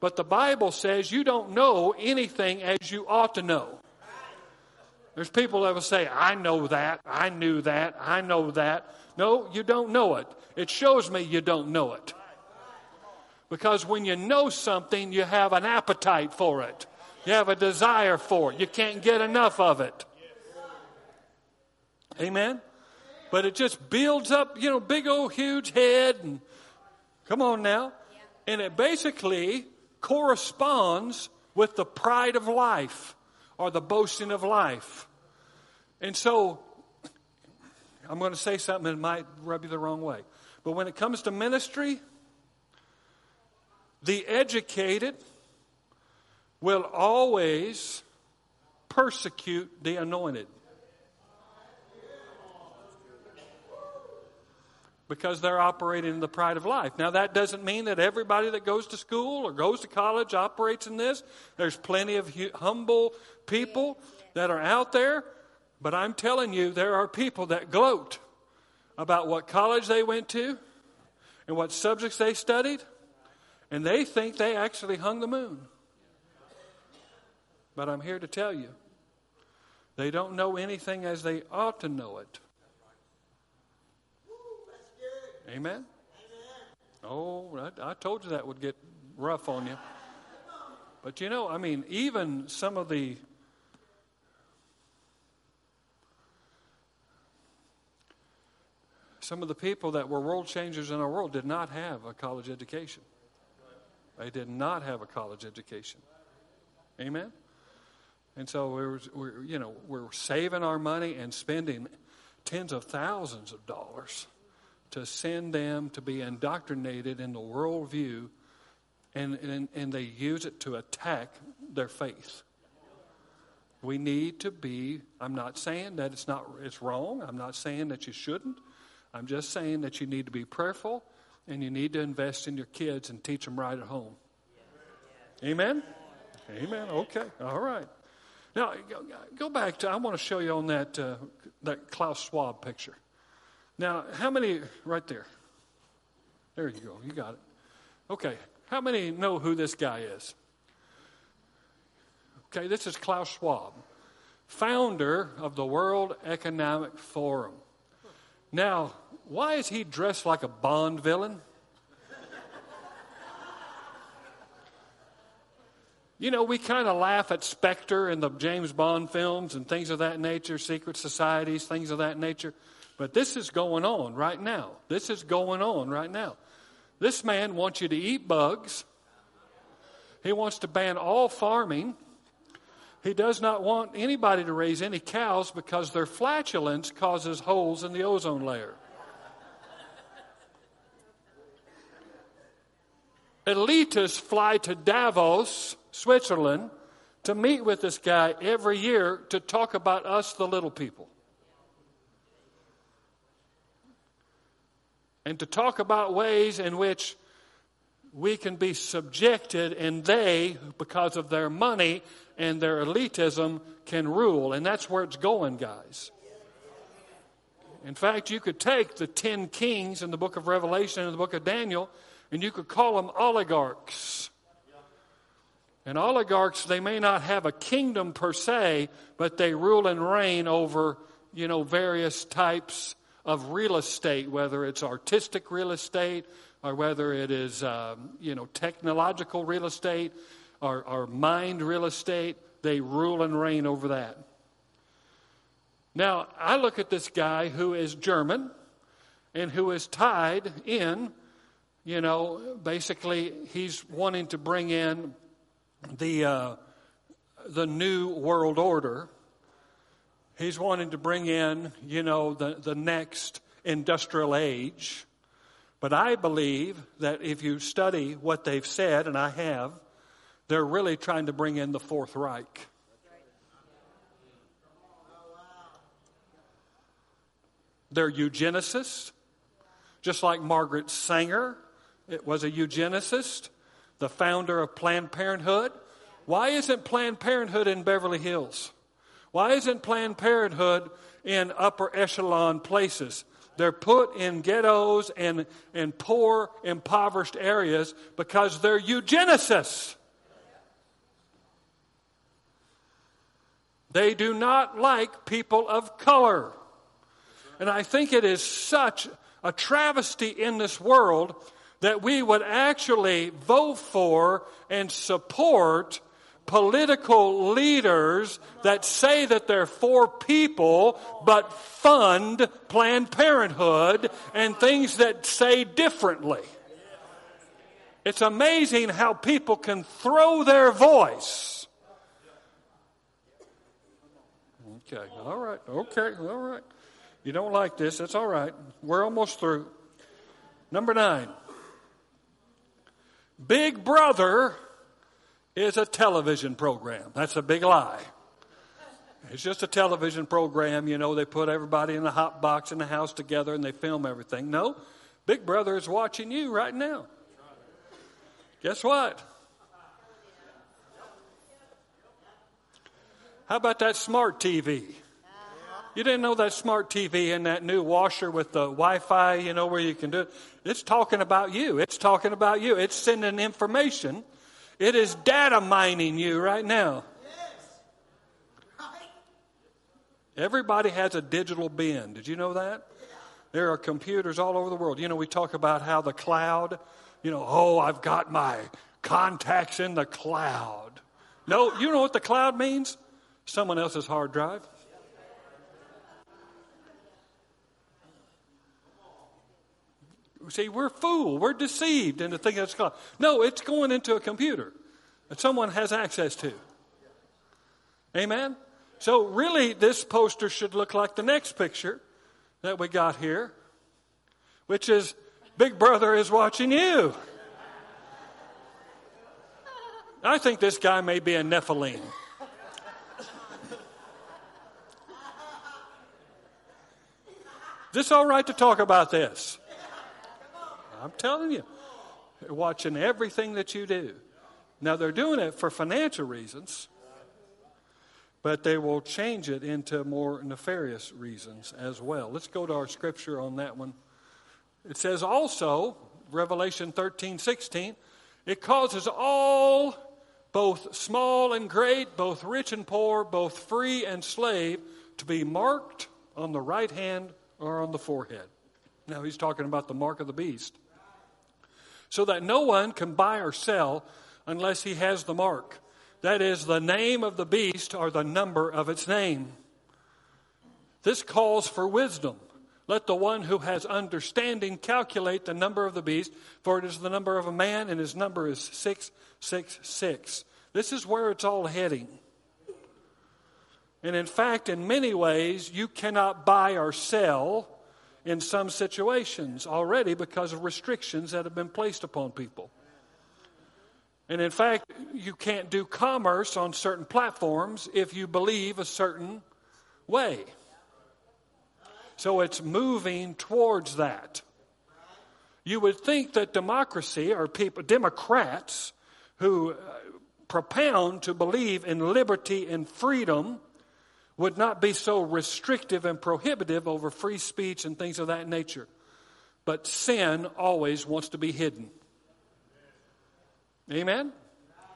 But the Bible says you don't know anything as you ought to know. There's people that will say, I know that, I knew that, I know that. No, you don't know it. It shows me you don't know it. Because when you know something, you have an appetite for it, you have a desire for it. You can't get enough of it. Amen? But it just builds up, you know, big old huge head and come on now. And it basically corresponds with the pride of life or the boasting of life. And so, I'm going to say something that might rub you the wrong way. But when it comes to ministry, the educated will always persecute the anointed. Because they're operating in the pride of life. Now, that doesn't mean that everybody that goes to school or goes to college operates in this. There's plenty of humble people that are out there, but I'm telling you, there are people that gloat about what college they went to and what subjects they studied, and they think they actually hung the moon. But I'm here to tell you, they don't know anything as they ought to know it. Amen? Oh, I, I told you that would get rough on you. But you know, I mean, even some of the some of the people that were world changers in our world did not have a college education. They did not have a college education. Amen. And so we're, we're you know we're saving our money and spending tens of thousands of dollars to send them to be indoctrinated in the worldview, and, and, and they use it to attack their faith. We need to be, I'm not saying that it's not it's wrong. I'm not saying that you shouldn't. I'm just saying that you need to be prayerful and you need to invest in your kids and teach them right at home. Amen? Amen. Okay. All right. Now, go back to, I want to show you on that, uh, that Klaus Schwab picture. Now, how many, right there? There you go, you got it. Okay, how many know who this guy is? Okay, this is Klaus Schwab, founder of the World Economic Forum. Now, why is he dressed like a Bond villain? You know, we kind of laugh at Spectre and the James Bond films and things of that nature, secret societies, things of that nature. But this is going on right now. This is going on right now. This man wants you to eat bugs. He wants to ban all farming. He does not want anybody to raise any cows because their flatulence causes holes in the ozone layer. Elitists fly to Davos Switzerland to meet with this guy every year to talk about us, the little people. And to talk about ways in which we can be subjected and they, because of their money and their elitism, can rule. And that's where it's going, guys. In fact, you could take the ten kings in the book of Revelation and the book of Daniel, and you could call them oligarchs. And oligarchs, they may not have a kingdom per se, but they rule and reign over, you know, various types of real estate, whether it's artistic real estate or whether it is, um, you know, technological real estate or, or mind real estate. They rule and reign over that. Now, I look at this guy who is German and who is tied in, you know, basically he's wanting to bring in the, uh, the new world order. He's wanting to bring in, you know, the, the next industrial age. But I believe that if you study what they've said, and I have, they're really trying to bring in the Fourth Reich. They're eugenicists, just like Margaret Sanger it was a eugenicist the founder of Planned Parenthood. Why isn't Planned Parenthood in Beverly Hills? Why isn't Planned Parenthood in upper echelon places? They're put in ghettos and, and poor, impoverished areas because they're eugenicists. They do not like people of color. And I think it is such a travesty in this world that we would actually vote for and support political leaders that say that they're for people but fund Planned Parenthood and things that say differently. It's amazing how people can throw their voice. Okay, all right, okay, all right. You don't like this, that's all right. We're almost through. Number nine. Big Brother is a television program. That's a big lie. It's just a television program, you know, they put everybody in a hot box in the house together and they film everything. No, Big Brother is watching you right now. Guess what? How about that smart TV? You didn't know that smart TV and that new washer with the Wi Fi, you know, where you can do it? It's talking about you. It's talking about you. It's sending information. It is data mining you right now. Everybody has a digital bin. Did you know that? There are computers all over the world. You know, we talk about how the cloud, you know, oh, I've got my contacts in the cloud. No, you know what the cloud means? Someone else's hard drive. See, we're fooled. We're deceived into thinking it's God. No, it's going into a computer that someone has access to. Amen? So, really, this poster should look like the next picture that we got here, which is Big Brother is watching you. I think this guy may be a Nephilim. Is this all right to talk about this? I'm telling you. They're watching everything that you do. Now, they're doing it for financial reasons, but they will change it into more nefarious reasons as well. Let's go to our scripture on that one. It says also, Revelation 13 16, it causes all both small and great, both rich and poor, both free and slave, to be marked on the right hand or on the forehead. Now he's talking about the mark of the beast. So that no one can buy or sell unless he has the mark. That is, the name of the beast or the number of its name. This calls for wisdom. Let the one who has understanding calculate the number of the beast, for it is the number of a man, and his number is 666. This is where it's all heading. And in fact, in many ways, you cannot buy or sell in some situations already because of restrictions that have been placed upon people. And in fact, you can't do commerce on certain platforms if you believe a certain way. So it's moving towards that. You would think that democracy or people, Democrats who uh, propound to believe in liberty and freedom would not be so restrictive and prohibitive over free speech and things of that nature. But sin always wants to be hidden. Amen?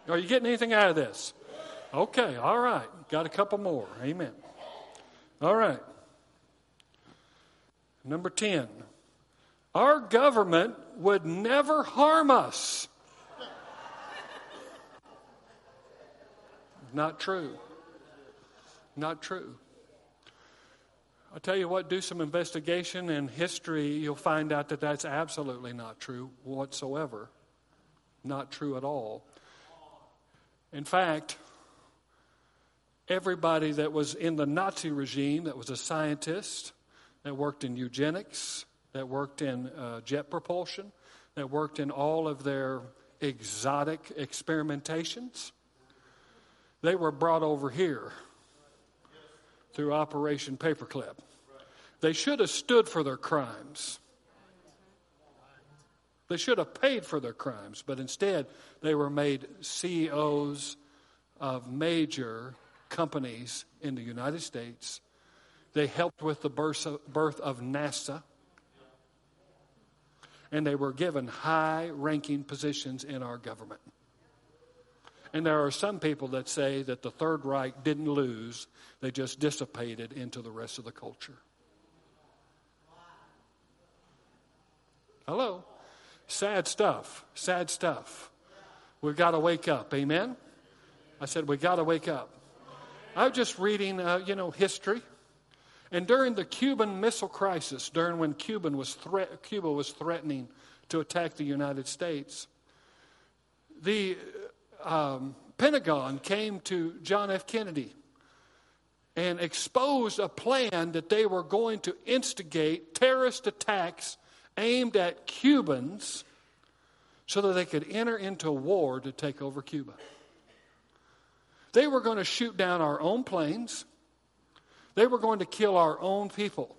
Are you getting anything out of this? Okay, all right. Got a couple more. Amen. All right. Number 10. Our government would never harm us. Not true. Not true. I'll tell you what, do some investigation in history, you'll find out that that's absolutely not true whatsoever. Not true at all. In fact, everybody that was in the Nazi regime that was a scientist, that worked in eugenics, that worked in uh, jet propulsion, that worked in all of their exotic experimentations, they were brought over here through Operation Paperclip. They should have stood for their crimes. They should have paid for their crimes, but instead they were made CEOs of major companies in the United States. They helped with the birth of NASA. And they were given high ranking positions in our government. And there are some people that say that the Third Reich didn't lose, they just dissipated into the rest of the culture. Hello? Sad stuff. Sad stuff. We've got to wake up. Amen? I said, we've got to wake up. I was just reading, uh, you know, history. And during the Cuban Missile Crisis, during when Cuban was thre- Cuba was threatening to attack the United States, the um, Pentagon came to John F. Kennedy and exposed a plan that they were going to instigate terrorist attacks aimed at Cubans so that they could enter into war to take over Cuba. They were going to shoot down our own planes. They were going to kill our own people.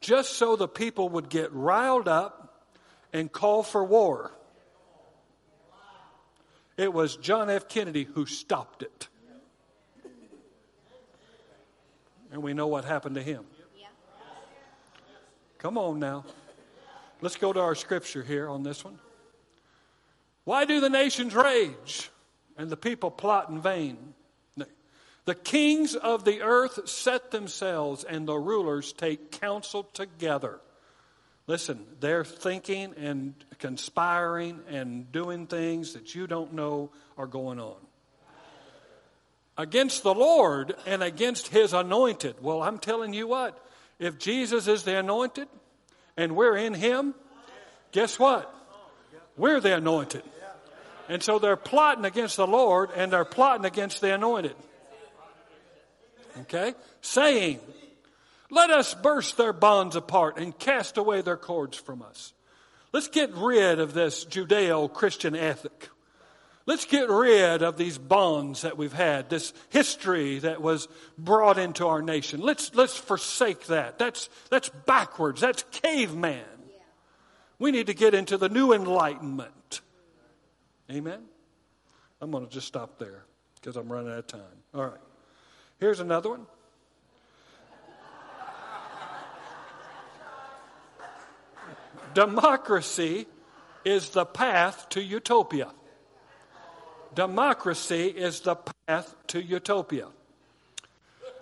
Just so the people would get riled up and call for war. It was John F. Kennedy who stopped it. And we know what happened to him. Come on now. Let's go to our scripture here on this one. Why do the nations rage and the people plot in vain? The kings of the earth set themselves, and the rulers take counsel together. Listen, they're thinking and conspiring and doing things that you don't know are going on. Against the Lord and against his anointed. Well, I'm telling you what, if Jesus is the anointed and we're in him, guess what? We're the anointed. And so they're plotting against the Lord and they're plotting against the anointed. Okay? Saying, let us burst their bonds apart and cast away their cords from us. Let's get rid of this Judeo Christian ethic. Let's get rid of these bonds that we've had, this history that was brought into our nation. Let's, let's forsake that. That's, that's backwards. That's caveman. We need to get into the new enlightenment. Amen? I'm going to just stop there because I'm running out of time. All right. Here's another one. Democracy is the path to utopia. democracy is the path to utopia.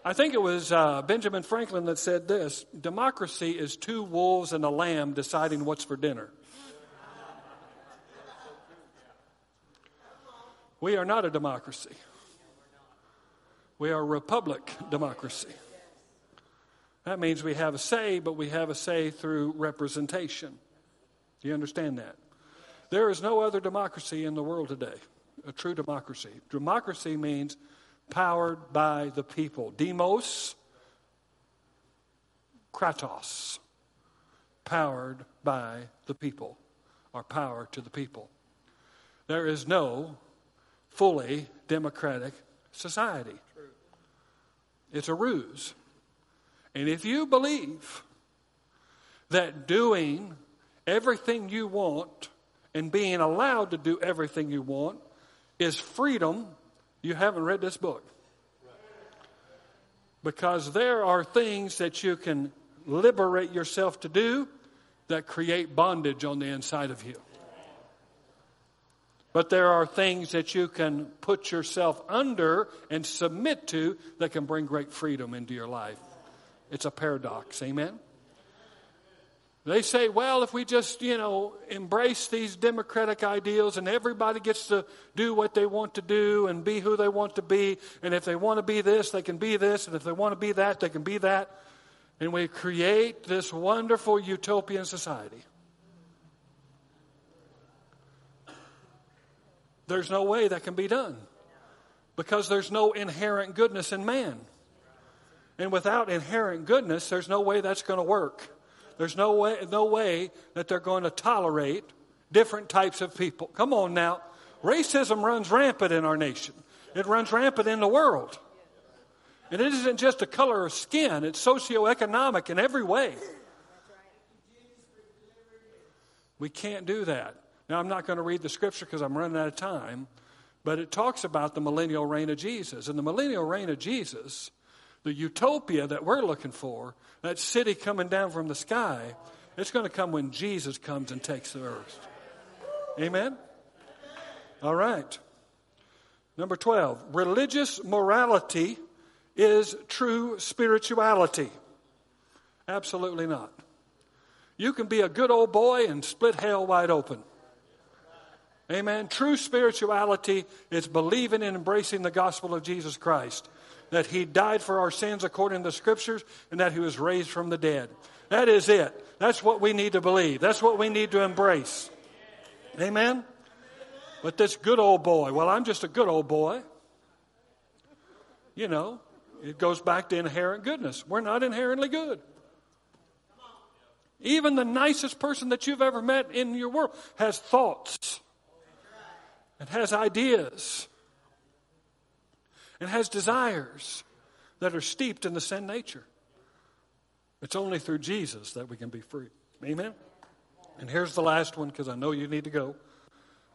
I think it was uh, Benjamin Franklin that said this democracy is two wolves and a lamb deciding what's for dinner. We are not a democracy. We are a republic democracy. That means we have a say, but we have a say through representation. Do you understand that? There is no other democracy in the world today, a true democracy. Democracy means powered by the people. Demos, kratos, powered by the people, or power to the people. There is no fully democratic society. It's a ruse. And if you believe that doing everything you want and being allowed to do everything you want is freedom, you haven't read this book. Because there are things that you can liberate yourself to do that create bondage on the inside of you. But there are things that you can put yourself under and submit to that can bring great freedom into your life. It's a paradox. Amen? They say, well, if we just, you know, embrace these democratic ideals and everybody gets to do what they want to do and be who they want to be, and if they want to be this, they can be this, and if they want to be that, they can be that, and we create this wonderful utopian society. There's no way that can be done because there's no inherent goodness in man. And without inherent goodness, there's no way that's going to work. There's no way, no way that they're going to tolerate different types of people. Come on now. Racism runs rampant in our nation, it runs rampant in the world. And it isn't just a color of skin, it's socioeconomic in every way. We can't do that. Now, I'm not going to read the scripture because I'm running out of time, but it talks about the millennial reign of Jesus. And the millennial reign of Jesus, the utopia that we're looking for, that city coming down from the sky, it's going to come when Jesus comes and takes the earth. Amen? All right. Number 12, religious morality is true spirituality. Absolutely not. You can be a good old boy and split hell wide open. Amen. True spirituality is believing and embracing the gospel of Jesus Christ. That he died for our sins according to the scriptures and that he was raised from the dead. That is it. That's what we need to believe. That's what we need to embrace. Amen. But this good old boy, well, I'm just a good old boy. You know, it goes back to inherent goodness. We're not inherently good. Even the nicest person that you've ever met in your world has thoughts and has ideas and has desires that are steeped in the sin nature. It's only through Jesus that we can be free. Amen? And here's the last one because I know you need to go.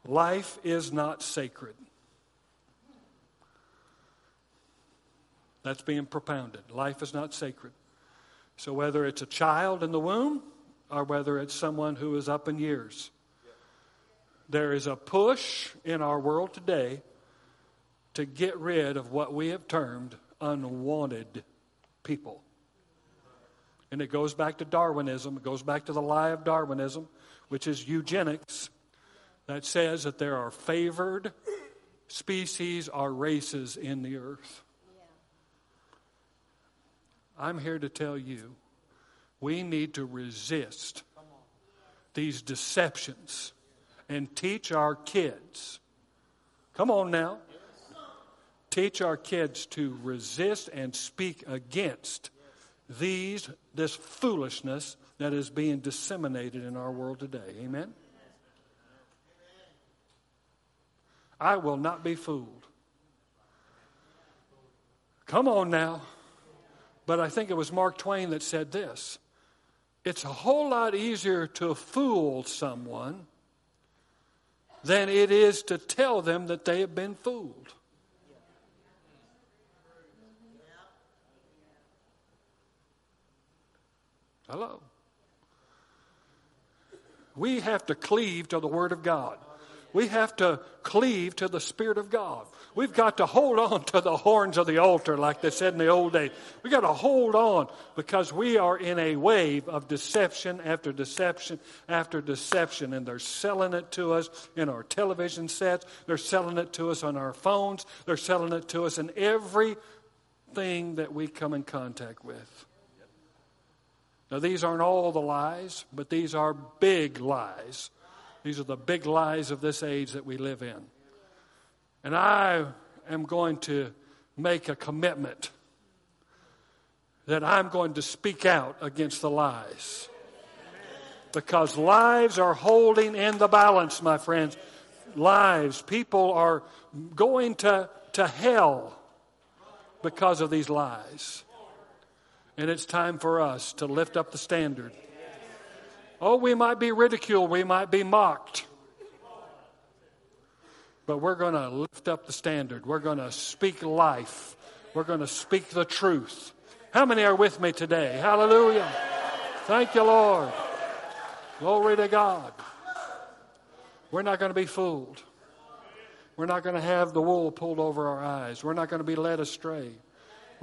Life is not sacred. That's being propounded. Life is not sacred. So whether it's a child in the womb or whether it's someone who is up in years, there is a push in our world today to get rid of what we have termed unwanted people. And it goes back to Darwinism, it goes back to the lie of Darwinism, which is eugenics, that says that there are favored species or races in the earth. I'm here to tell you we need to resist these deceptions and teach our kids. Come on now. Teach our kids to resist and speak against these this foolishness that is being disseminated in our world today. Amen. I will not be fooled. Come on now. But I think it was Mark Twain that said this. It's a whole lot easier to fool someone than it is to tell them that they have been fooled. Hello. We have to cleave to the Word of God. We have to cleave to the Spirit of God. We've got to hold on to the horns of the altar, like they said in the old days. We've got to hold on because we are in a wave of deception after deception after deception. And they're selling it to us in our television sets, they're selling it to us on our phones, they're selling it to us in everything that we come in contact with. Now, these aren't all the lies, but these are big lies. These are the big lies of this age that we live in. And I am going to make a commitment that I'm going to speak out against the lies. Because lives are holding in the balance, my friends. Lives, people are going to, to hell because of these lies. And it's time for us to lift up the standard. Oh, we might be ridiculed, we might be mocked. But we're going to lift up the standard. We're going to speak life. We're going to speak the truth. How many are with me today? Hallelujah. Thank you, Lord. Glory to God. We're not going to be fooled. We're not going to have the wool pulled over our eyes. We're not going to be led astray.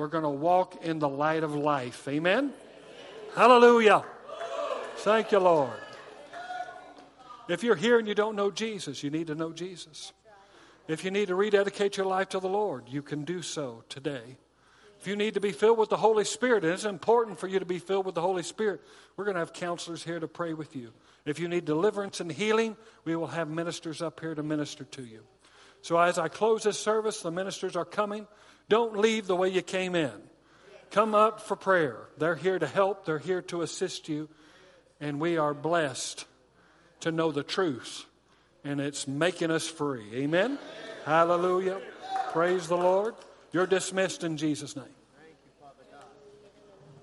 We're going to walk in the light of life. Amen? Hallelujah. Thank you, Lord. If you're here and you don't know Jesus, you need to know Jesus. If you need to rededicate your life to the Lord, you can do so today. If you need to be filled with the Holy Spirit, and it's important for you to be filled with the Holy Spirit, we're going to have counselors here to pray with you. If you need deliverance and healing, we will have ministers up here to minister to you. So as I close this service, the ministers are coming. Don't leave the way you came in. Come up for prayer. They're here to help, they're here to assist you, and we are blessed to know the truth and it's making us free. Amen? Hallelujah. Praise the Lord. You're dismissed in Jesus' name.